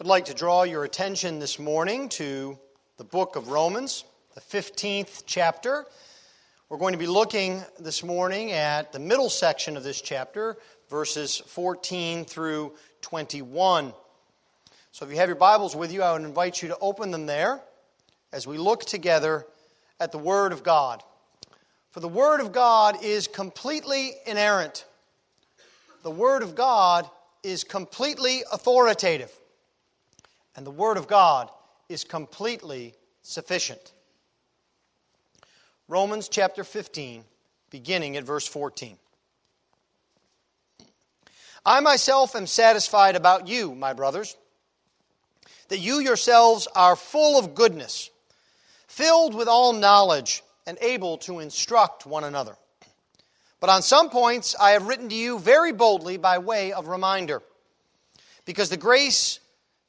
I'd like to draw your attention this morning to the book of Romans, the 15th chapter. We're going to be looking this morning at the middle section of this chapter, verses 14 through 21. So if you have your Bibles with you, I would invite you to open them there as we look together at the Word of God. For the Word of God is completely inerrant. The Word of God is completely authoritative and the Word of God is completely sufficient. Romans chapter 15, beginning at verse 14. I myself am satisfied about you, my brothers, that you yourselves are full of goodness, filled with all knowledge, and able to instruct one another. But on some points I have written to you very boldly by way of reminder, because the grace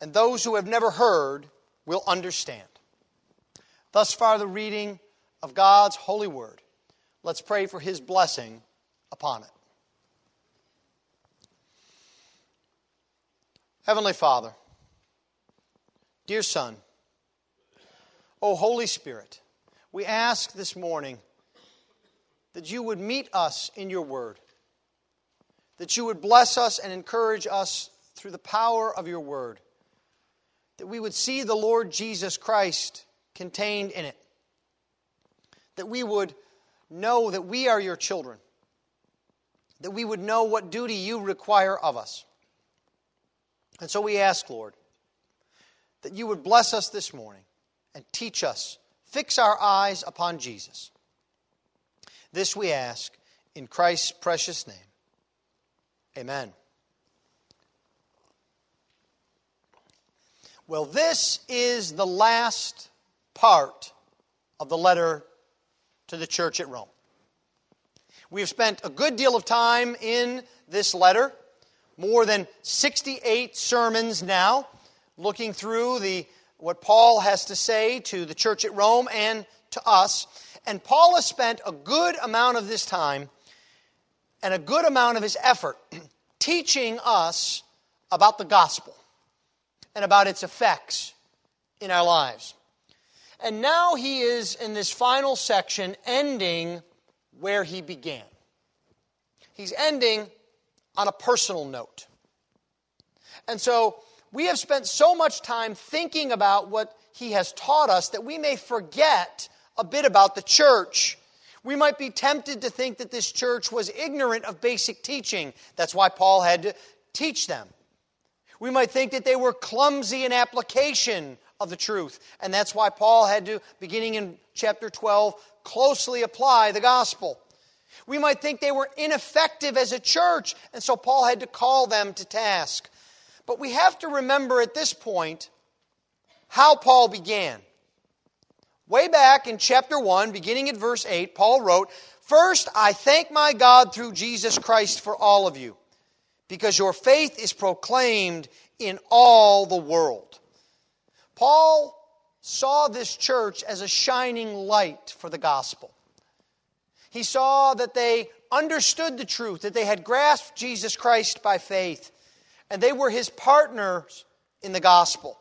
and those who have never heard will understand. Thus far, the reading of God's holy word. Let's pray for his blessing upon it. Heavenly Father, dear Son, O Holy Spirit, we ask this morning that you would meet us in your word, that you would bless us and encourage us through the power of your word that we would see the Lord Jesus Christ contained in it, that we would know that we are your children, that we would know what duty you require of us. And so we ask, Lord, that you would bless us this morning and teach us, fix our eyes upon Jesus. This we ask in Christ's precious name. Amen. Well, this is the last part of the letter to the church at Rome. We have spent a good deal of time in this letter, more than 68 sermons now, looking through the what Paul has to say to the church at Rome and to us. And Paul has spent a good amount of this time and a good amount of his effort teaching us about the gospel and about its effects in our lives. And now he is in this final section ending where he began. He's ending on a personal note. And so we have spent so much time thinking about what he has taught us that we may forget a bit about the church. We might be tempted to think that this church was ignorant of basic teaching. That's why Paul had to teach them. We might think that they were clumsy in application of the truth. And that's why Paul had to, beginning in chapter 12, closely apply the gospel. We might think they were ineffective as a church, and so Paul had to call them to task. But we have to remember at this point how Paul began. Way back in chapter 1, beginning at verse 8, Paul wrote, First, I thank my God through Jesus Christ for all of you because your faith is proclaimed in all the world. Paul saw this church as a shining light for the gospel. He saw that they understood the truth, that they had grasped Jesus Christ by faith, and they were his partners in the gospel.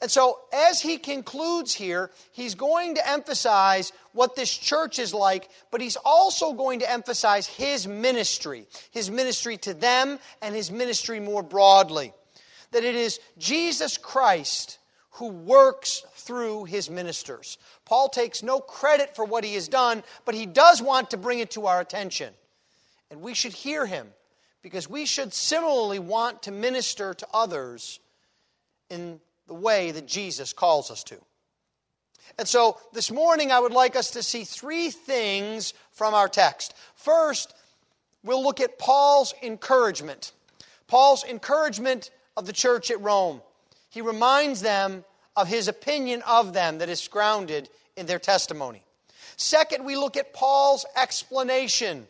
And so, as he concludes here, he's going to emphasize what this church is like, but he's also going to emphasize his ministry, his ministry to them and his ministry more broadly. That it is Jesus Christ who works through his ministers. Paul takes no credit for what he has done, but he does want to bring it to our attention. And we should hear him because we should similarly want to minister to others in the way that Jesus calls us to. And so this morning, I would like us to see three things from our text. First, we'll look at Paul's encouragement. Paul's encouragement of the church at Rome. He reminds them of his opinion of them that is grounded in their testimony. Second, we look at Paul's explanation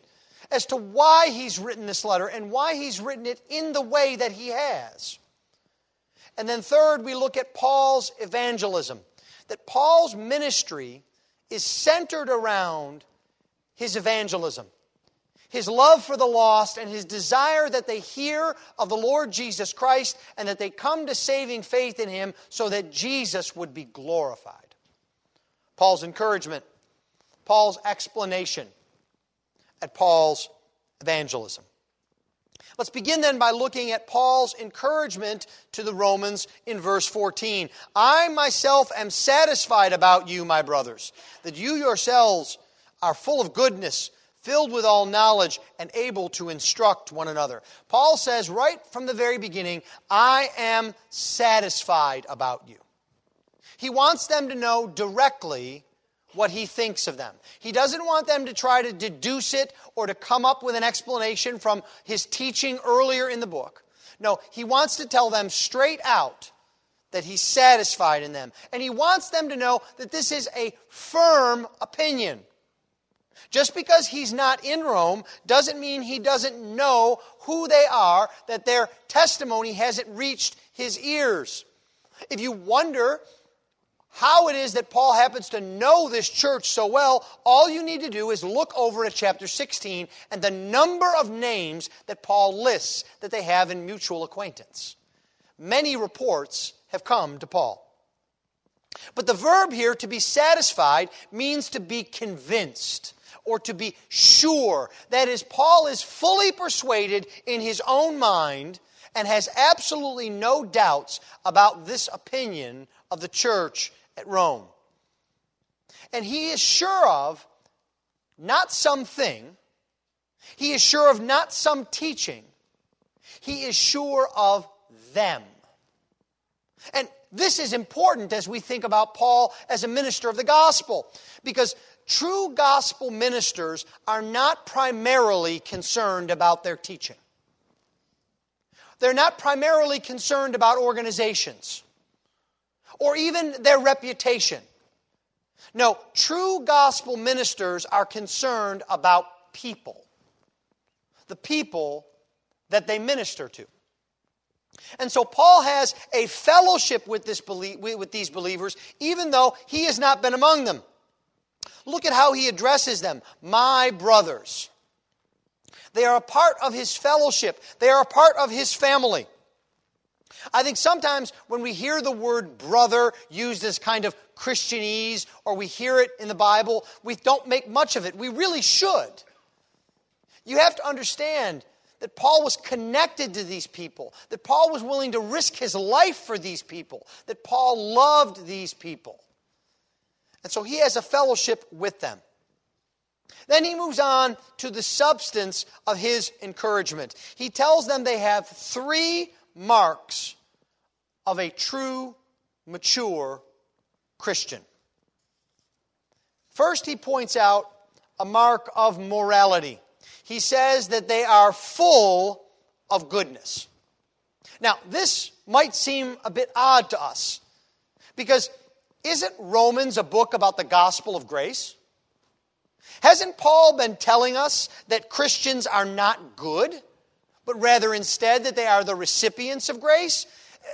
as to why he's written this letter and why he's written it in the way that he has. And then third, we look at Paul's evangelism. That Paul's ministry is centered around his evangelism his love for the lost, and his desire that they hear of the Lord Jesus Christ and that they come to saving faith in him so that Jesus would be glorified. Paul's encouragement, Paul's explanation at Paul's evangelism. Let's begin then by looking at Paul's encouragement to the Romans in verse 14. I myself am satisfied about you, my brothers, that you yourselves are full of goodness filled with all knowledge, and able to instruct one another. Paul says right from the very beginning, I am satisfied about you. He wants them to know directly what he thinks of them. He doesn't want them to try to deduce it or to come up with an explanation from his teaching earlier in the book. No, he wants to tell them straight out that he's satisfied in them. And he wants them to know that this is a firm opinion. Just because he's not in Rome doesn't mean he doesn't know who they are, that their testimony hasn't reached his ears. If you wonder how it is that Paul happens to know this church so well, all you need to do is look over at chapter 16 and the number of names that Paul lists that they have in mutual acquaintance. Many reports have come to Paul. But the verb here, to be satisfied, means to be convinced or to be sure. That is, Paul is fully persuaded in his own mind and has absolutely no doubts about this opinion of the church at Rome. And he is sure of not something, he is sure of not some teaching, he is sure of them. And this is important as we think about Paul as a minister of the gospel, because True gospel ministers are not primarily concerned about their teaching. They're not primarily concerned about organizations or even their reputation. No, true gospel ministers are concerned about people, the people that they minister to. And so Paul has a fellowship with, this, with these believers, even though he has not been among them. Look at how he addresses them my brothers. They are a part of his fellowship, they are a part of his family. I think sometimes when we hear the word brother used as kind of Christianese or we hear it in the Bible, we don't make much of it. We really should. You have to understand that Paul was connected to these people, that Paul was willing to risk his life for these people, that Paul loved these people. And so he has a fellowship with them. Then he moves on to the substance of his encouragement. He tells them they have three marks of a true, mature Christian. First, he points out a mark of morality. He says that they are full of goodness. Now, this might seem a bit odd to us because isn't Romans a book about the gospel of grace? Hasn't Paul been telling us that Christians are not good, but rather instead that they are the recipients of grace?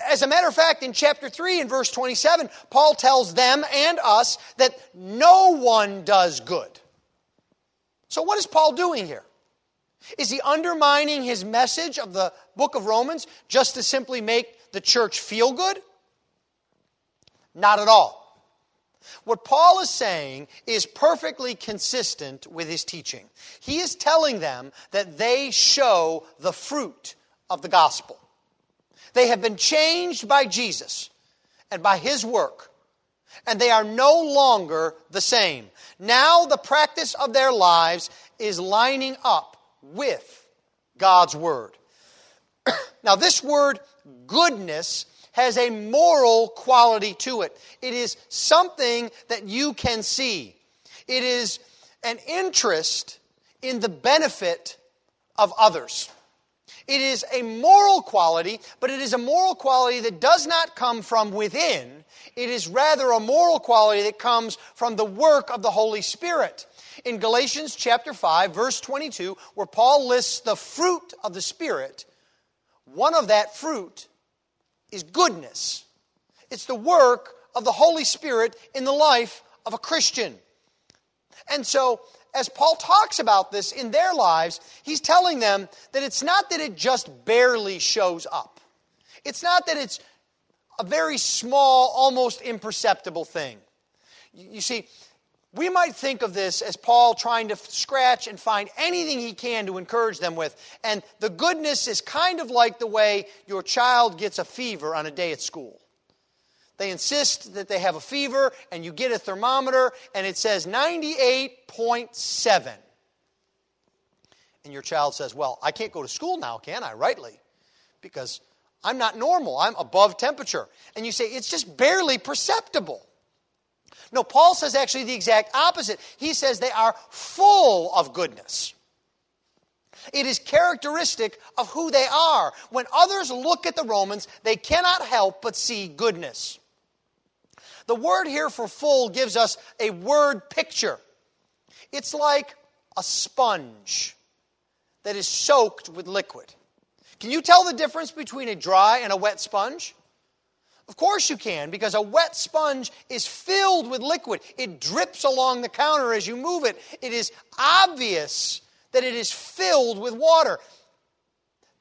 As a matter of fact, in chapter 3 in verse 27, Paul tells them and us that no one does good. So, what is Paul doing here? Is he undermining his message of the book of Romans just to simply make the church feel good? Not at all. What Paul is saying is perfectly consistent with his teaching. He is telling them that they show the fruit of the gospel. They have been changed by Jesus. and by His work. And they are no longer the same. Now the practice of their lives is lining up with God's Word. now, this word goodness has a moral quality to it. It is something that you can see. It is an interest in the benefit of others. It is a moral quality, but it is a moral quality that does not come from within. It is rather a moral quality that comes from the work of the Holy Spirit. In Galatians chapter 5, verse 22, where Paul lists the fruit of the Spirit, one of that fruit is goodness. It's the work of the Holy Spirit in the life of a Christian. And so, as Paul talks about this in their lives, he's telling them that it's not that it just barely shows up. It's not that it's a very small, almost imperceptible thing. You see, we might think of this as Paul trying to scratch and find anything he can to encourage them with. And the goodness is kind of like the way your child gets a fever on a day at school. They insist that they have a fever, and you get a thermometer, and it says 98.7. And your child says, Well, I can't go to school now, can I? Rightly. Because I'm not normal. I'm above temperature. And you say, It's just barely perceptible. No, Paul says actually the exact opposite. He says they are full of goodness. It is characteristic of who they are. When others look at the Romans, they cannot help but see goodness. The word here for full gives us a word picture. It's like a sponge that is soaked with liquid. Can you tell the difference between a dry and a wet sponge? Of course you can, because a wet sponge is filled with liquid. It drips along the counter as you move it. It is obvious that it is filled with water.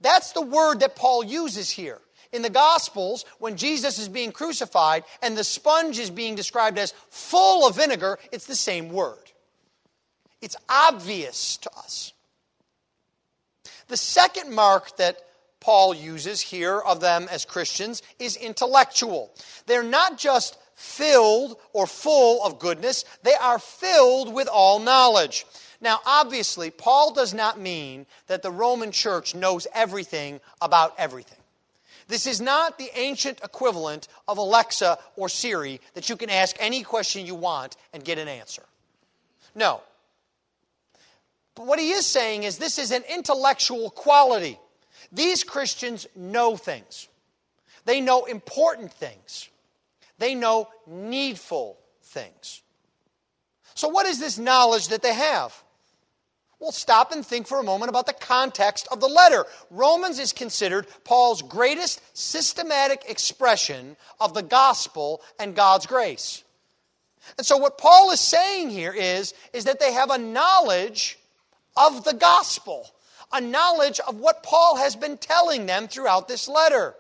That's the word that Paul uses here in the Gospels, when Jesus is being crucified and the sponge is being described as full of vinegar, it's the same word. It's obvious to us. The second mark that Paul uses here of them as Christians is intellectual. They're not just filled or full of goodness, they are filled with all knowledge. Now, obviously, Paul does not mean that the Roman church knows everything about everything. This is not the ancient equivalent of Alexa or Siri that you can ask any question you want and get an answer. No. But what he is saying is this is an intellectual quality. These Christians know things, they know important things, they know needful things. So, what is this knowledge that they have? Well, stop and think for a moment about the context of the letter. Romans is considered Paul's greatest systematic expression of the gospel and God's grace. And so what Paul is saying here is, is that they have a knowledge of the gospel, a knowledge of what Paul has been telling them throughout this letter.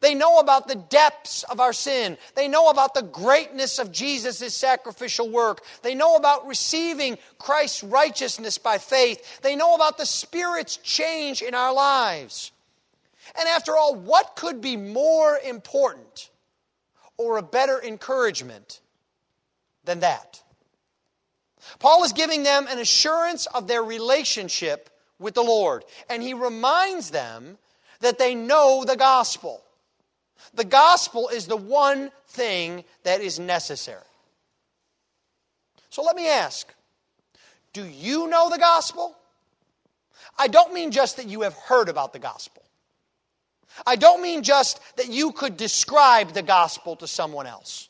They know about the depths of our sin. They know about the greatness of Jesus' sacrificial work. They know about receiving Christ's righteousness by faith. They know about the Spirit's change in our lives. And after all, what could be more important or a better encouragement than that? Paul is giving them an assurance of their relationship with the Lord, and he reminds them that they know the gospel. The gospel is the one thing that is necessary. So let me ask do you know the gospel? I don't mean just that you have heard about the gospel. I don't mean just that you could describe the gospel to someone else.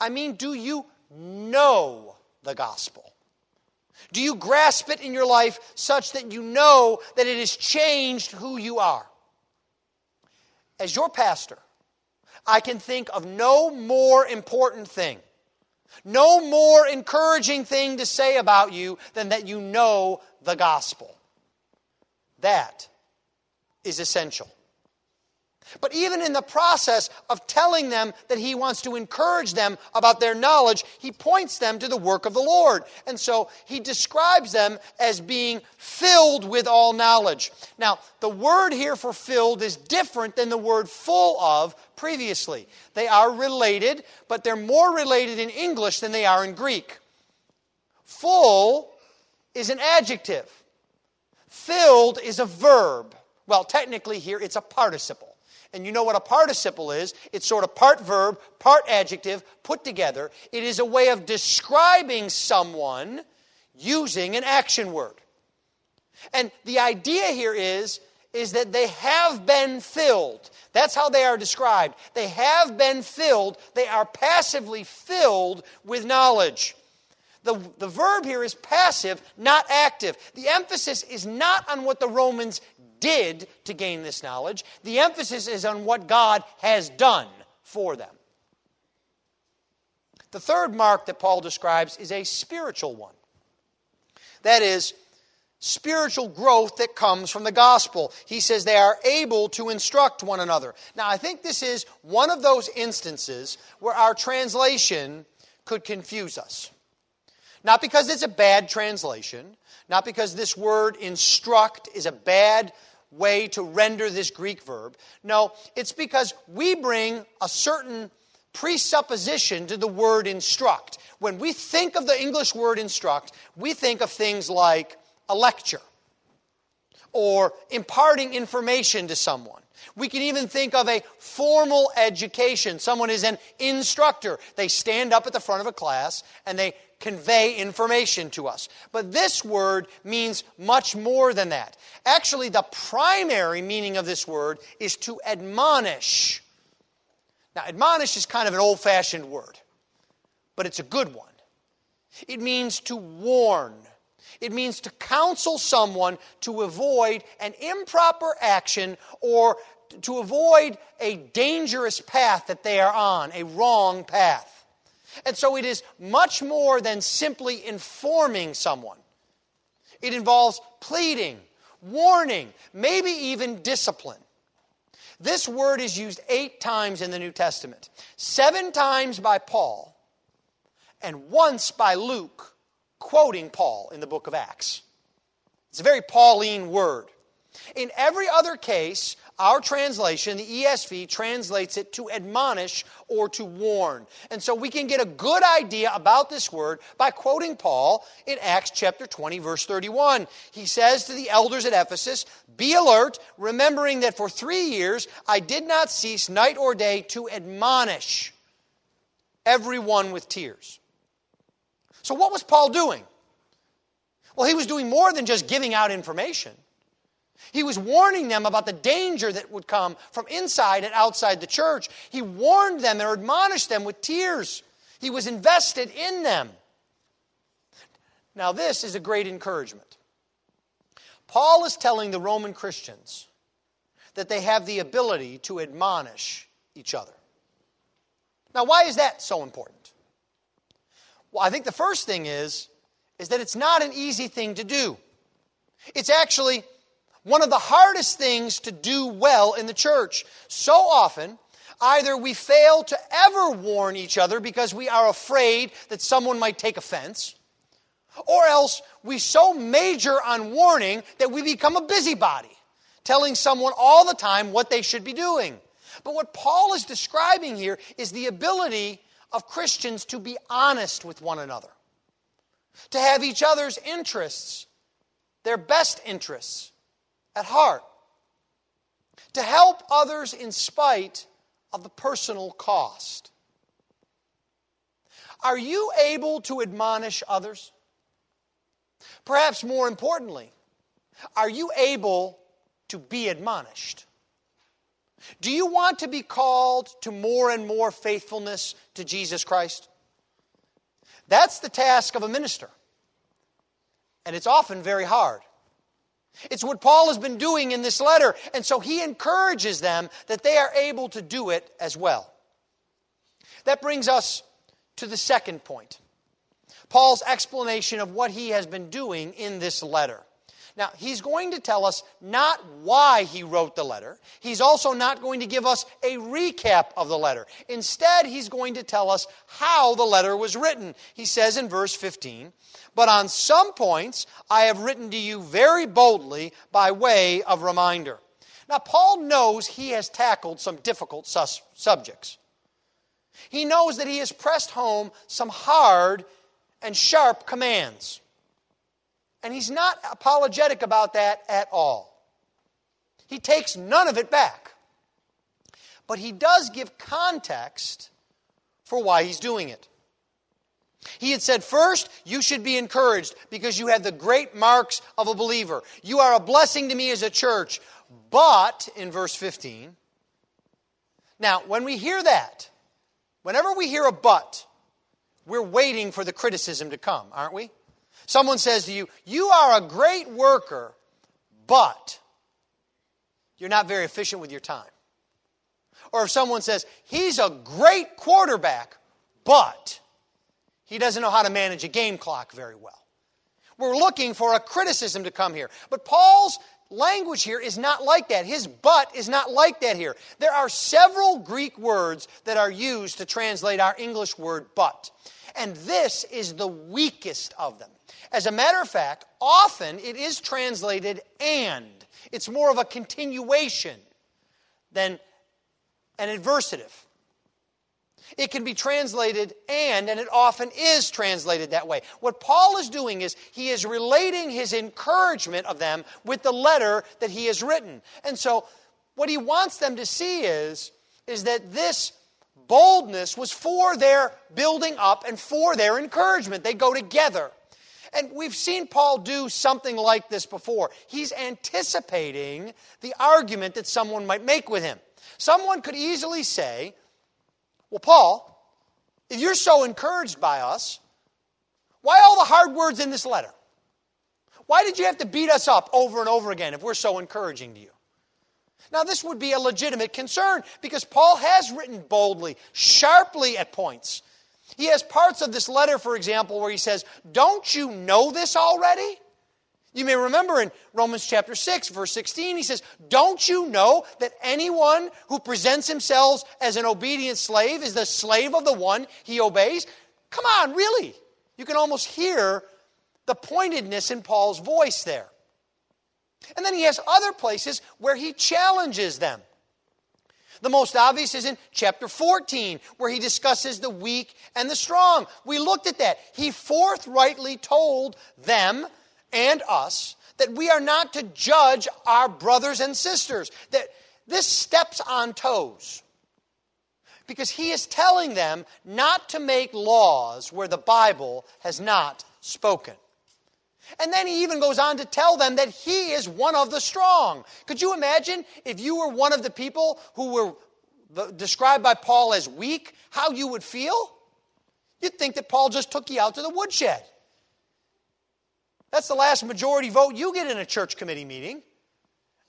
I mean, do you know the gospel? Do you grasp it in your life such that you know that it has changed who you are? As your pastor, I can think of no more important thing, no more encouraging thing to say about you than that you know the gospel. That is essential. But even in the process of telling them that he wants to encourage them about their knowledge, he points them to the work of the Lord. And so he describes them as being filled with all knowledge. Now, the word here for filled is different than the word full of previously. They are related, but they're more related in English than they are in Greek. Full is an adjective, filled is a verb. Well, technically, here it's a participle. And you know what a participle is? It's sort of part verb, part adjective, put together. It is a way of describing someone using an action word. And the idea here is, is that they have been filled. That's how they are described. They have been filled. They are passively filled with knowledge. The, the verb here is passive, not active. The emphasis is not on what the Romans did to gain this knowledge. The emphasis is on what God has done for them. The third mark that Paul describes is a spiritual one. That is, spiritual growth that comes from the gospel. He says they are able to instruct one another. Now, I think this is one of those instances where our translation could confuse us. Not because it's a bad translation, not because this word instruct is a bad way to render this Greek verb. No, it's because we bring a certain presupposition to the word instruct. When we think of the English word instruct, we think of things like a lecture or imparting information to someone. We can even think of a formal education. Someone is an instructor. They stand up at the front of a class and they convey information to us. But this word means much more than that. Actually, the primary meaning of this word is to admonish. Now, admonish is kind of an old fashioned word, but it's a good one. It means to warn. It means to counsel someone to avoid an improper action or to avoid a dangerous path that they are on, a wrong path. And so it is much more than simply informing someone. It involves pleading, warning, maybe even discipline. This word is used eight times in the New Testament seven times by Paul, and once by Luke, quoting Paul in the book of Acts. It's a very Pauline word. In every other case, our translation, the ESV, translates it to admonish or to warn. And so we can get a good idea about this word by quoting Paul in Acts chapter 20, verse 31. He says to the elders at Ephesus, Be alert, remembering that for three years I did not cease night or day to admonish everyone with tears. So, what was Paul doing? Well, he was doing more than just giving out information. He was warning them about the danger that would come from inside and outside the church. He warned them and admonished them with tears. He was invested in them. Now, this is a great encouragement. Paul is telling the Roman Christians that they have the ability to admonish each other. Now, why is that so important? Well, I think the first thing is, is that it's not an easy thing to do. It's actually one of the hardest things to do well in the church. So often, either we fail to ever warn each other because we are afraid that someone might take offense, or else we so major on warning that we become a busybody, telling someone all the time what they should be doing. But what Paul is describing here is the ability of Christians to be honest with one another, to have each other's interests, their best interests, at heart, to help others in spite of the personal cost. Are you able to admonish others? Perhaps more importantly, are you able to be admonished? Do you want to be called to more and more faithfulness to Jesus Christ? That's the task of a minister. And it's often very hard. It's what Paul has been doing in this letter. And so he encourages them that they are able to do it as well. That brings us to the second point Paul's explanation of what he has been doing in this letter. Now, he's going to tell us not why he wrote the letter. He's also not going to give us a recap of the letter. Instead, he's going to tell us how the letter was written. He says in verse 15, But on some points I have written to you very boldly by way of reminder. Now, Paul knows he has tackled some difficult sus- subjects. He knows that he has pressed home some hard and sharp commands. And he's not apologetic about that at all. He takes none of it back. But he does give context for why he's doing it. He had said, First, you should be encouraged because you have the great marks of a believer. You are a blessing to me as a church. But, in verse 15, now, when we hear that, whenever we hear a but, we're waiting for the criticism to come, aren't we? Someone says to you, You are a great worker, but you're not very efficient with your time. Or if someone says, He's a great quarterback, but he doesn't know how to manage a game clock very well. We're looking for a criticism to come here. But Paul's language here is not like that. His but is not like that here. There are several Greek words that are used to translate our English word but. And this is the weakest of them. As a matter of fact, often it is translated and. It's more of a continuation than an adversative. It can be translated and, and it often is translated that way. What Paul is doing is he is relating his encouragement of them with the letter that he has written. And so, what he wants them to see is, is that this boldness was for their building up and for their encouragement. They go together. And we've seen Paul do something like this before. He's anticipating the argument that someone might make with him. Someone could easily say, Well, Paul, if you're so encouraged by us, why all the hard words in this letter? Why did you have to beat us up over and over again if we're so encouraging to you? Now, this would be a legitimate concern because Paul has written boldly, sharply at points. He has parts of this letter, for example, where he says, Don't you know this already? You may remember in Romans chapter 6, verse 16, he says, Don't you know that anyone who presents himself as an obedient slave is the slave of the one he obeys? Come on, really? You can almost hear the pointedness in Paul's voice there. And then he has other places where he challenges them. The most obvious is in chapter 14, where he discusses the weak and the strong. We looked at that. He forthrightly told them and us that we are not to judge our brothers and sisters, that this steps on toes. Because he is telling them not to make laws where the Bible has not spoken. And then he even goes on to tell them that he is one of the strong. Could you imagine if you were one of the people who were described by Paul as weak, how you would feel? You'd think that Paul just took you out to the woodshed. That's the last majority vote you get in a church committee meeting.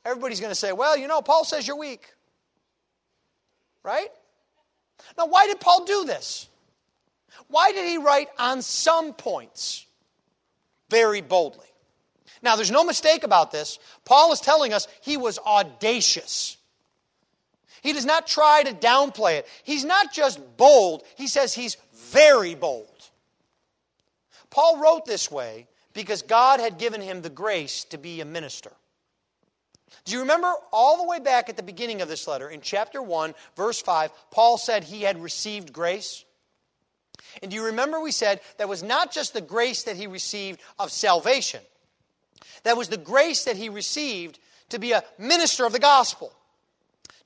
Everybody's going to say, well, you know, Paul says you're weak. Right? Now, why did Paul do this? Why did he write on some points? Very boldly. Now, there's no mistake about this. Paul is telling us he was audacious. He does not try to downplay it. He's not just bold, he says he's very bold. Paul wrote this way because God had given him the grace to be a minister. Do you remember all the way back at the beginning of this letter, in chapter 1, verse 5, Paul said he had received grace? And do you remember we said that was not just the grace that he received of salvation, that was the grace that he received to be a minister of the gospel,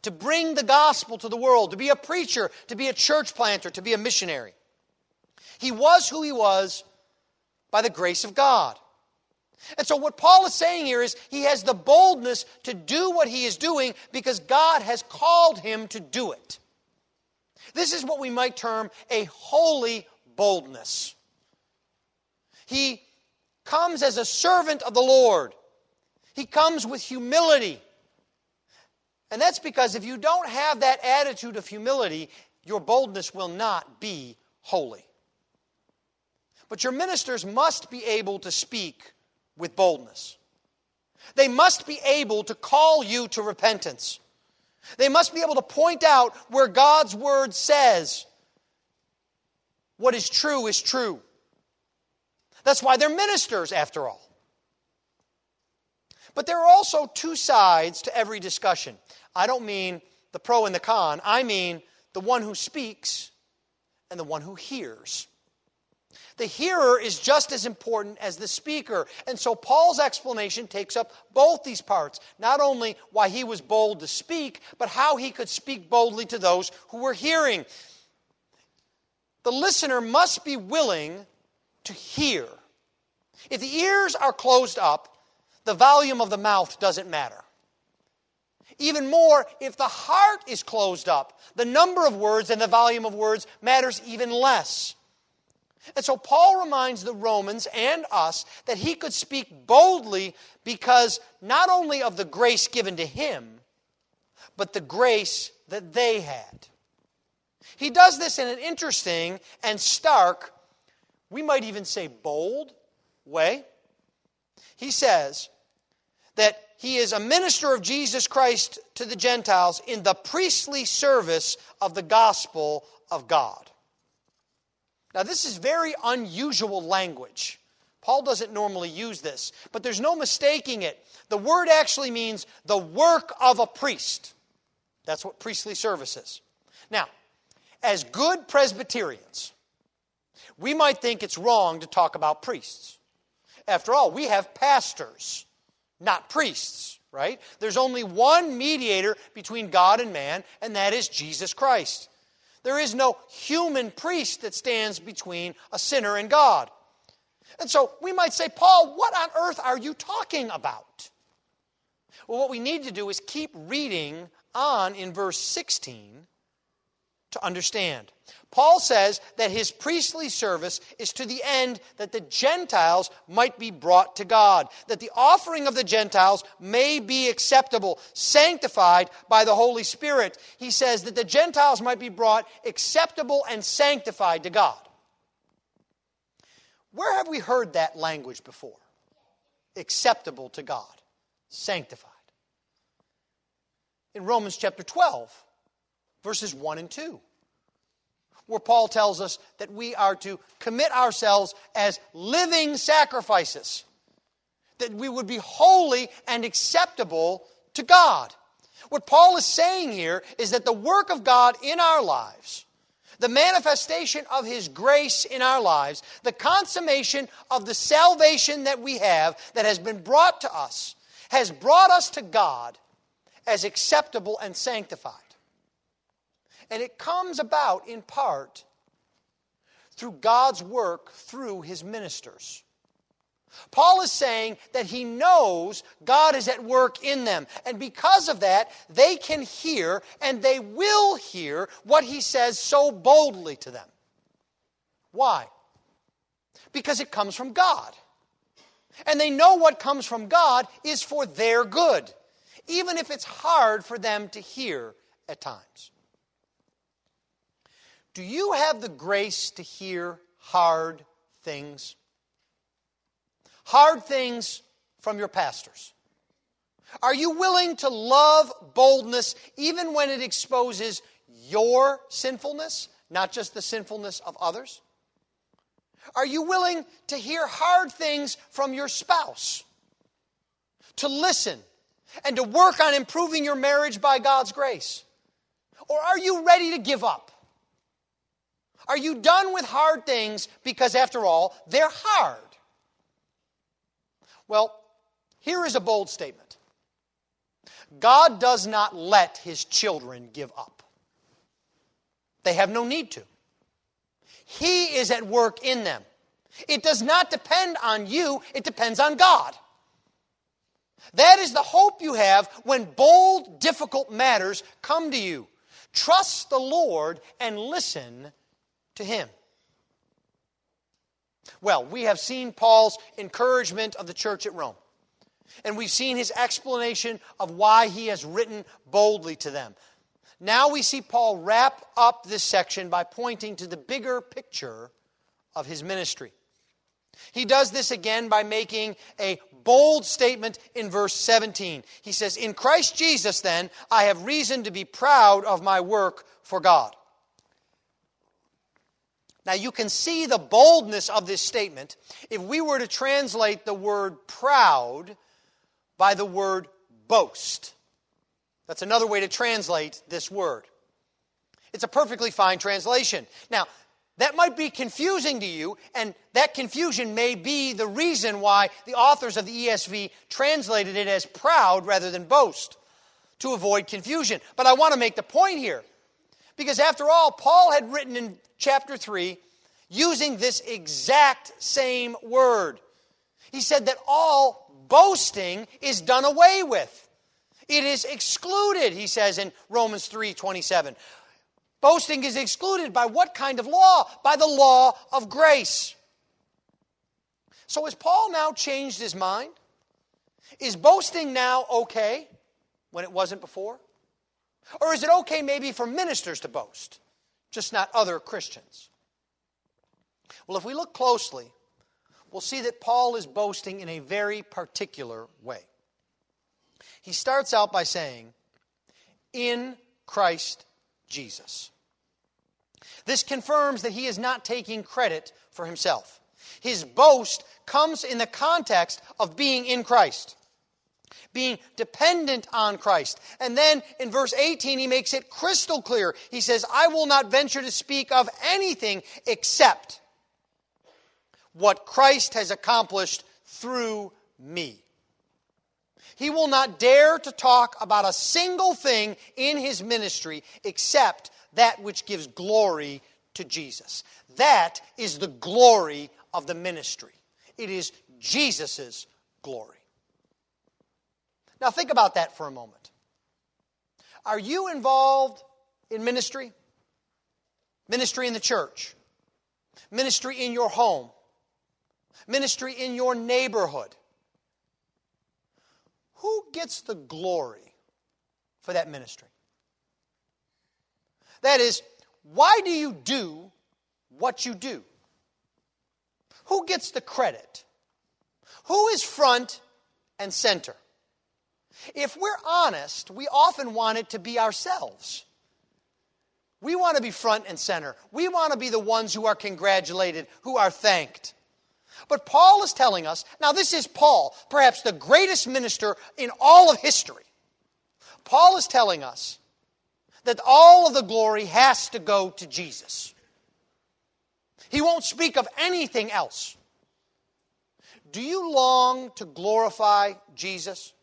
to bring the gospel to the world, to be a preacher, to be a church planter, to be a missionary. He was who he was by the grace of God. And so, what Paul is saying here is he has the boldness to do what he is doing because God has called him to do it. This is what we might term a holy boldness. He comes as a servant of the Lord, he comes with humility. And that's because if you don't have that attitude of humility, your boldness will not be holy. But your ministers must be able to speak with boldness. They must be able to call you to repentance. They must be able to point out where God's word says what is true is true. That's why they're ministers, after all. But there are also two sides to every discussion. I don't mean the pro and the con, I mean the one who speaks and the one who hears. The hearer is just as important as the speaker. And so Paul's explanation takes up both these parts. Not only why he was bold to speak, but how he could speak boldly to those who were hearing. The listener must be willing to hear. If the ears are closed up, the volume of the mouth doesn't matter. Even more, if the heart is closed up, the number of words and the volume of words matters even less. And so Paul reminds the Romans and us that he could speak boldly because not only of the grace given to him, but the grace that they had. He does this in an interesting and stark, we might even say bold, way. He says that he is a minister of Jesus Christ to the Gentiles in the priestly service of the gospel of God. Now, this is very unusual language. Paul doesn't normally use this, but there's no mistaking it. The word actually means the work of a priest. That's what priestly service is. Now, as good Presbyterians, we might think it's wrong to talk about priests. After all, we have pastors, not priests, right? There's only one mediator between God and man, and that is Jesus Christ. There is no human priest that stands between a sinner and God. And so we might say, Paul, what on earth are you talking about? Well, what we need to do is keep reading on in verse 16 to understand. Paul says that his priestly service is to the end that the Gentiles might be brought to God, that the offering of the Gentiles may be acceptable, sanctified by the Holy Spirit. He says that the Gentiles might be brought acceptable and sanctified to God. Where have we heard that language before? Acceptable to God, sanctified. In Romans chapter 12 verses 1 and 2, where Paul tells us that we are to commit ourselves as living sacrifices, that we would be holy and acceptable to God. What Paul is saying here is that the work of God in our lives, the manifestation of His grace in our lives, the consummation of the salvation that we have that has been brought to us, has brought us to God as acceptable and sanctified. And it comes about in part through God's work through his ministers. Paul is saying that he knows God is at work in them. And because of that, they can hear and they will hear what he says so boldly to them. Why? Because it comes from God. And they know what comes from God is for their good, even if it's hard for them to hear at times. Do you have the grace to hear hard things? Hard things from your pastors. Are you willing to love boldness even when it exposes your sinfulness, not just the sinfulness of others? Are you willing to hear hard things from your spouse? To listen and to work on improving your marriage by God's grace? Or are you ready to give up? Are you done with hard things because, after all, they're hard? Well, here is a bold statement God does not let his children give up, they have no need to. He is at work in them. It does not depend on you, it depends on God. That is the hope you have when bold, difficult matters come to you. Trust the Lord and listen to him. Well, we have seen Paul's encouragement of the church at Rome. And we've seen his explanation of why he has written boldly to them. Now we see Paul wrap up this section by pointing to the bigger picture of his ministry. He does this again by making a bold statement in verse 17. He says, In Christ Jesus, then, I have reason to be proud of my work for God. Now, you can see the boldness of this statement if we were to translate the word proud by the word boast. That's another way to translate this word. It's a perfectly fine translation. Now, that might be confusing to you, and that confusion may be the reason why the authors of the ESV translated it as proud rather than boast, to avoid confusion. But I want to make the point here. Because after all, Paul had written in chapter 3 using this exact same word. He said that all boasting is done away with. It is excluded, he says in Romans 3 27. Boasting is excluded by what kind of law? By the law of grace. So has Paul now changed his mind? Is boasting now okay when it wasn't before? Or is it okay maybe for ministers to boast, just not other Christians? Well, if we look closely, we'll see that Paul is boasting in a very particular way. He starts out by saying, In Christ Jesus. This confirms that he is not taking credit for himself. His boast comes in the context of being in Christ, being dependent on Christ. And then in verse 18, he makes it crystal clear. He says, I will not venture to speak of anything except what Christ has accomplished through me. He will not dare to talk about a single thing in his ministry except that which gives glory to Jesus. That is the glory of the ministry. It is Jesus' glory. Now, think about that for a moment. Are you involved in ministry? Ministry in the church, ministry in your home, ministry in your neighborhood. Who gets the glory for that ministry? That is, why do you do what you do? Who gets the credit? Who is front and center? If we're honest, we often want it to be ourselves. We want to be front and center. We want to be the ones who are congratulated, who are thanked. But Paul is telling us now, this is Paul, perhaps the greatest minister in all of history. Paul is telling us that all of the glory has to go to Jesus. He won't speak of anything else. Do you long to glorify Jesus?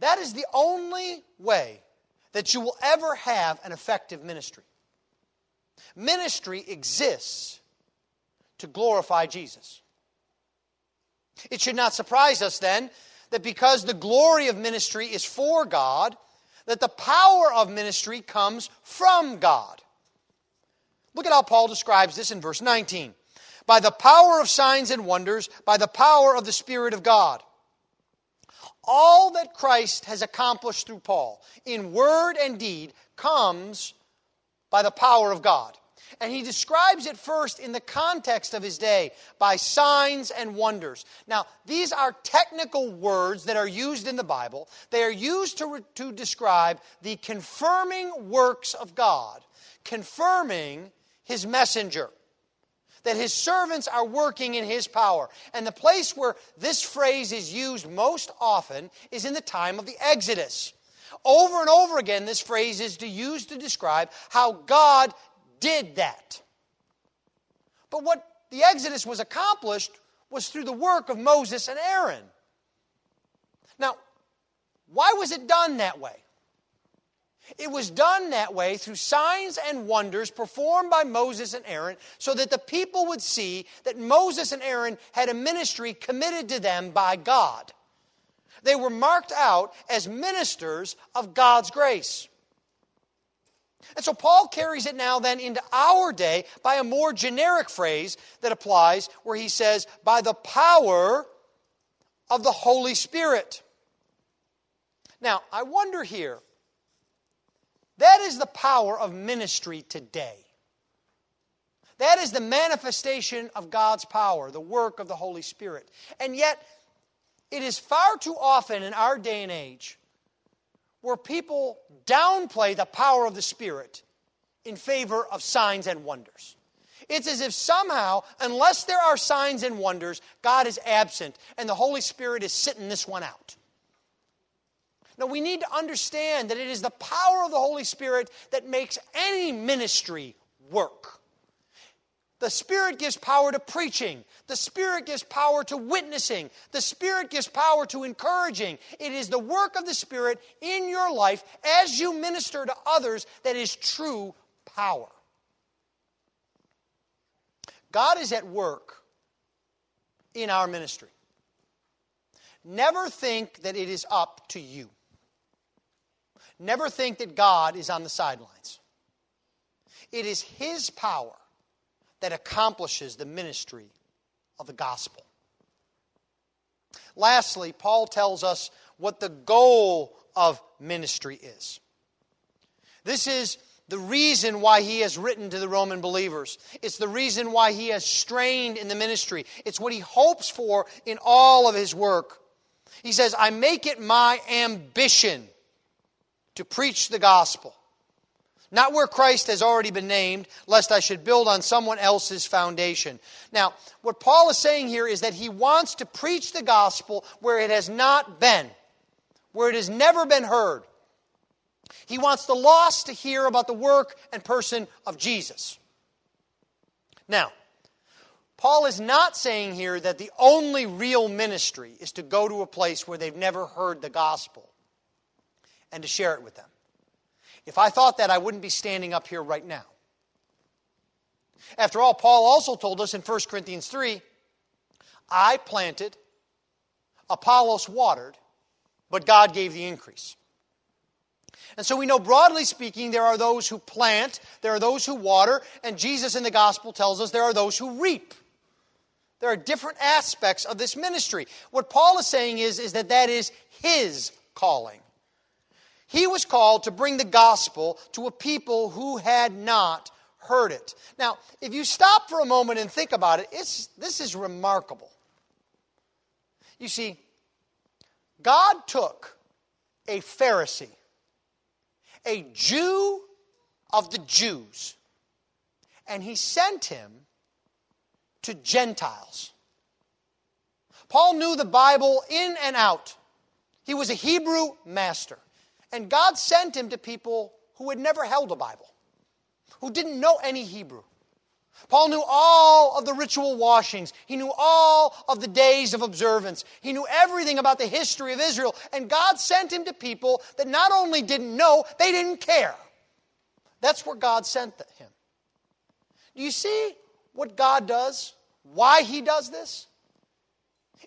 That is the only way that you will ever have an effective ministry. Ministry exists to glorify Jesus. It should not surprise us then that because the glory of ministry is for God, that the power of ministry comes from God. Look at how Paul describes this in verse 19. By the power of signs and wonders, by the power of the Spirit of God. All that Christ has accomplished through Paul, in word and deed, comes by the power of God. And he describes it first in the context of his day by signs and wonders. Now, these are technical words that are used in the Bible. They are used to, to describe the confirming works of God, confirming his messenger, that his servants are working in his power. And the place where this phrase is used most often is in the time of the Exodus. Over and over again, this phrase is used to describe how God did that. But what the Exodus was accomplished was through the work of Moses and Aaron. Now, why was it done that way? It was done that way through signs and wonders performed by Moses and Aaron so that the people would see that Moses and Aaron had a ministry committed to them by God. They were marked out as ministers of God's grace. And so Paul carries it now then into our day by a more generic phrase that applies where he says, by the power of the Holy Spirit. Now, I wonder here, that is the power of ministry today. That is the manifestation of God's power, the work of the Holy Spirit. And yet, it is far too often in our day and age where people downplay the power of the Spirit in favor of signs and wonders. It's as if somehow, unless there are signs and wonders, God is absent and the Holy Spirit is sitting this one out. Now, we need to understand that it is the power of the Holy Spirit that makes any ministry work. The Spirit gives power to preaching. The Spirit gives power to witnessing. The Spirit gives power to encouraging. It is the work of the Spirit in your life as you minister to others that is true power. God is at work in our ministry. Never think that it is up to you. Never think that God is on the sidelines. It is His power that accomplishes the ministry of the gospel. Lastly, Paul tells us what the goal of ministry is. This is the reason why he has written to the Roman believers. It's the reason why he has strained in the ministry. It's what he hopes for in all of his work. He says, I make it my ambition to preach the gospel. Not where Christ has already been named, lest I should build on someone else's foundation. Now, what Paul is saying here is that he wants to preach the gospel where it has not been, where it has never been heard. He wants the lost to hear about the work and person of Jesus. Now, Paul is not saying here that the only real ministry is to go to a place where they've never heard the gospel and to share it with them. If I thought that, I wouldn't be standing up here right now. After all, Paul also told us in 1 Corinthians 3 I planted, Apollos watered, but God gave the increase. And so we know, broadly speaking, there are those who plant, there are those who water, and Jesus in the gospel tells us there are those who reap. There are different aspects of this ministry. What Paul is saying is, is that that is his calling. He was called to bring the gospel to a people who had not heard it. Now, if you stop for a moment and think about it, it's, this is remarkable. You see, God took a Pharisee a Jew of the Jews, and he sent him to Gentiles. Paul knew the Bible in and out. He was a Hebrew master. And God sent him to people who had never held a Bible, who didn't know any Hebrew. Paul knew all of the ritual washings. He knew all of the days of observance. He knew everything about the history of Israel. And God sent him to people that not only didn't know, they didn't care. That's where God sent him. Do you see what God does? Why he does this?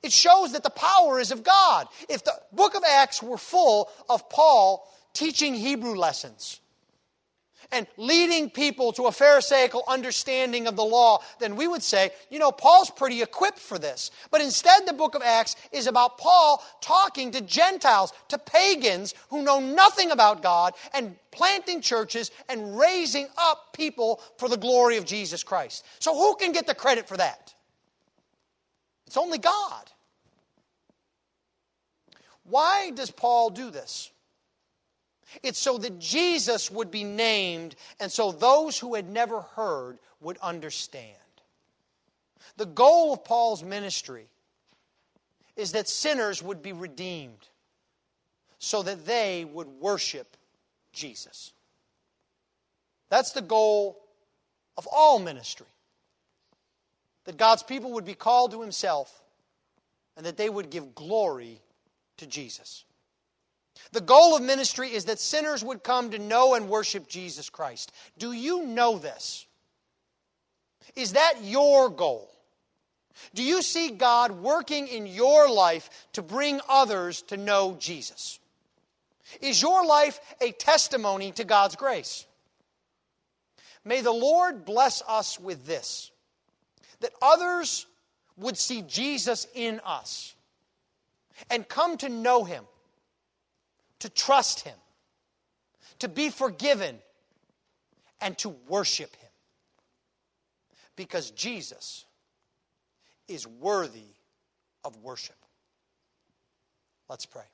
It shows that the power is of God. If the book of Acts were full of Paul teaching Hebrew lessons, and leading people to a Pharisaical understanding of the law, then we would say, you know, Paul's pretty equipped for this. But instead, the book of Acts is about Paul talking to Gentiles, to pagans who know nothing about God, and planting churches and raising up people for the glory of Jesus Christ. So, who can get the credit for that? It's only God. Why does Paul do this? It's so that Jesus would be named, and so those who had never heard would understand. The goal of Paul's ministry is that sinners would be redeemed so that they would worship Jesus. That's the goal of all ministry. That God's people would be called to Himself and that they would give glory to Jesus. The goal of ministry is that sinners would come to know and worship Jesus Christ. Do you know this? Is that your goal? Do you see God working in your life to bring others to know Jesus? Is your life a testimony to God's grace? May the Lord bless us with this that others would see Jesus in us and come to know him to trust Him, to be forgiven, and to worship Him. because Jesus is worthy of worship. Let's pray.